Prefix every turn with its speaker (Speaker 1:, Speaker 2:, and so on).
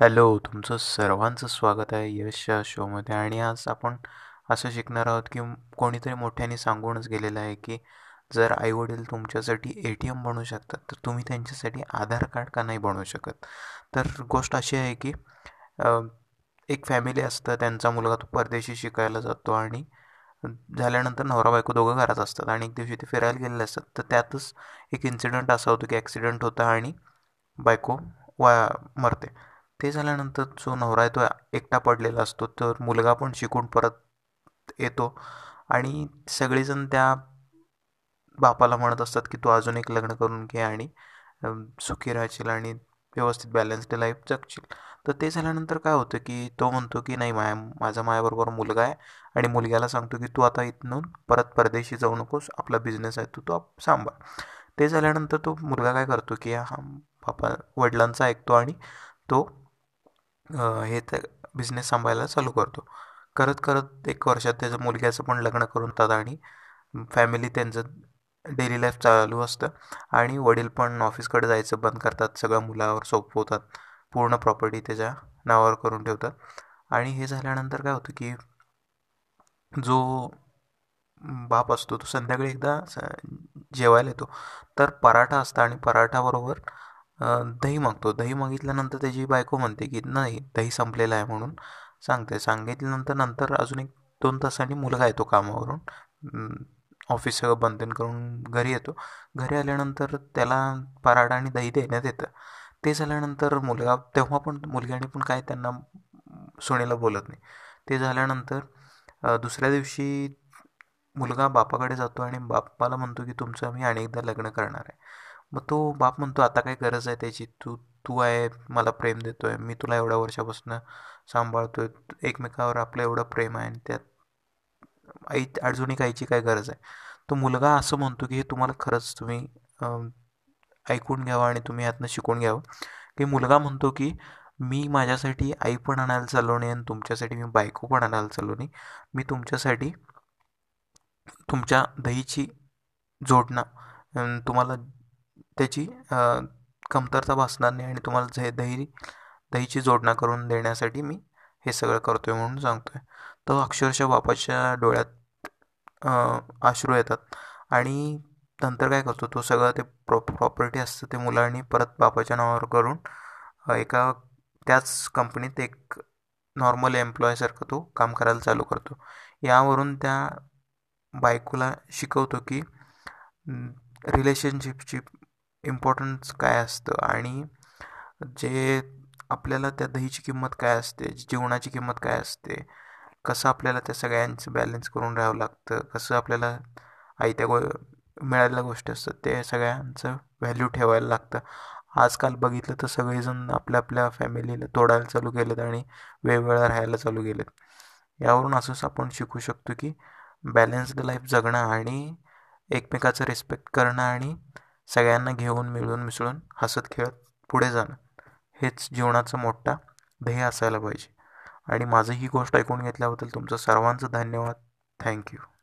Speaker 1: Hello तुमचं सर्वांचं स्वागत आहे यशच्या शोमध्ये. आणि आज आपण असं शिकणार आहोत की कोणीतरी मोठ्याने सांगूनच गेलेलं आहे की जर आईवडील तुमच्यासाठी ए टी एम बनवू शकतात तर तुम्ही त्यांच्यासाठी आधार कार्ड का नाही बनवू शकत? तर गोष्ट अशी आहे की एक फॅमिली असतं त्यांचा मुलगा तो परदेशी शिकायला जातो आणि झाल्यानंतर नवरा बायको दोघं घरात असतात आणि एक दिवशी ते फिरायला गेलेले असतात. तर त्यातच एक इन्सिडंट असा होतो की ॲक्सिडेंट होता आणि बायको वा मरते. ते झाल्यानंतर जो नवरा आहे तो एकटा पडलेला असतो तर मुलगा पण शिकून परत येतो. आणि सगळेजण त्या बापाला म्हणत असतात की तू अजून एक लग्न करून घे आणि सुखी राहशील आणि व्यवस्थित बॅलन्स्ड लाईफ जगशील. तर ते झाल्यानंतर काय होतं की तो म्हणतो की नाही माया माझा मायाबरोबर मुलगा आहे आणि मुलग्याला सांगतो की तू आता इथून परत परदेशी जाऊ नकोस आपला बिझनेस आहे तू तो सांभाळ. ते झाल्यानंतर तो मुलगा काय करतो की हा बापा वडिलांचा ऐकतो आणि तो हे तर बिझनेस सांभाळायला चालू करतो. करत करत एक वर्षात त्याचं मुलग्याचं पण लग्न करून तात आणि फॅमिली त्यांचं डेली लाईफ चालू असतं. आणि वडील पण ऑफिसकडे जायचं बंद करतात. सगळं मुलावर सोपवतात. पूर्ण प्रॉपर्टी त्याच्या नावावर करून ठेवतात. आणि हे झाल्यानंतर काय होतं की जो बाप असतो तो संध्याकाळी एकदा जेवायला येतो. तर पराठा असतं आणि पराठाबरोबर दही मागतो. दही मागितल्यानंतर त्याची बायको म्हणते की नाही दही संपलेलं आहे म्हणून सांगते. सांगितल्यानंतर नंतर अजून एक दोन तासांनी मुलगा येतो कामावरून. ऑफिस सगळं बंद करून घरी येतो. घरी आल्यानंतर त्याला पराठा आणि दही देण्यात येतं. ते झाल्यानंतर मुलगा तेव्हा पण मुलग्याने पण काय त्यांना सुनेला बोलत नाही. ते झाल्यानंतर दुसऱ्या दिवशी मुलगा बापाकडे जातो आणि बापाला म्हणतो की तुमचं मी अनेकदा लग्न करणार आहे. मग तो बाप म्हणतो आता काय गरज आहे त्याची? तू तू आहे मला प्रेम देतो आहे मी तुला एवढ्या वर्षापासून सांभाळतो आहे एकमेकावर आपलं एवढं प्रेम आहे आणि त्यात आई अडचणी काहीची काय गरज आहे? तो मुलगा असं म्हणतो की हे तुम्हाला खरंच तुम्ही ऐकून घ्यावं आणि तुम्ही यातनं शिकून घ्यावं. की मुलगा म्हणतो की मी माझ्यासाठी आई पण आणायला चाललो नाही आणि तुमच्यासाठी मी बायको पण आणायला चाललो नाही. मी तुमच्यासाठी तुमच्या दहीची जोडणं तुम्हाला त्याची कमतरता भासणार नाही आणि तुम्हाला झे दही दहीची जोडणा करून देण्यासाठी मी हे सगळं करतो आहे म्हणून सांगतो आहे तर अक्षरशः बापाच्या डोळ्यात अश्रू येतात आणि नंतर काय करतो तो सगळं ते प्रॉ प्रॉपर्टी असतं ते मुलांनी परत बापाच्या नावावर करून एका त्याच कंपनीत एक नॉर्मल एम्प्लॉयसारखं तो काम करायला चालू करतो. यावरून त्या बायकोला शिकवतो की रिलेशनशिपची इम्पॉर्टन्स काय असतं आणि जे आपल्याला त्या दहीची किंमत काय असते जेवणाची किंमत काय असते कसं आपल्याला त्या सगळ्यांचं बॅलन्स करून राहावं लागतं कसं आपल्याला आयत्या गो मिळालेल्या गोष्टी असतात ते सगळ्यांचं व्हॅल्यू ठेवायला लागतं. आजकाल बघितलं तर सगळेजण आपल्या आपल्या फॅमिलीला तोडायला चालू केलेत आणि वेगवेगळ्या राहायला चालू केलेत. यावरून असंच आपण शिकू शकतो की बॅलन्स्ड लाईफ जगणं आणि एकमेकाचं रिस्पेक्ट करणं आणि सगळ्यांना घेऊन मिळून मिसळून हसत खेळत पुढे जाणं. हेच जीवनाचं मोठा ध्येय असायला पाहिजे. आणि माझं ही गोष्ट ऐकून घेतल्याबद्दल तुमचं सर्वांचं धन्यवाद. थँक्यू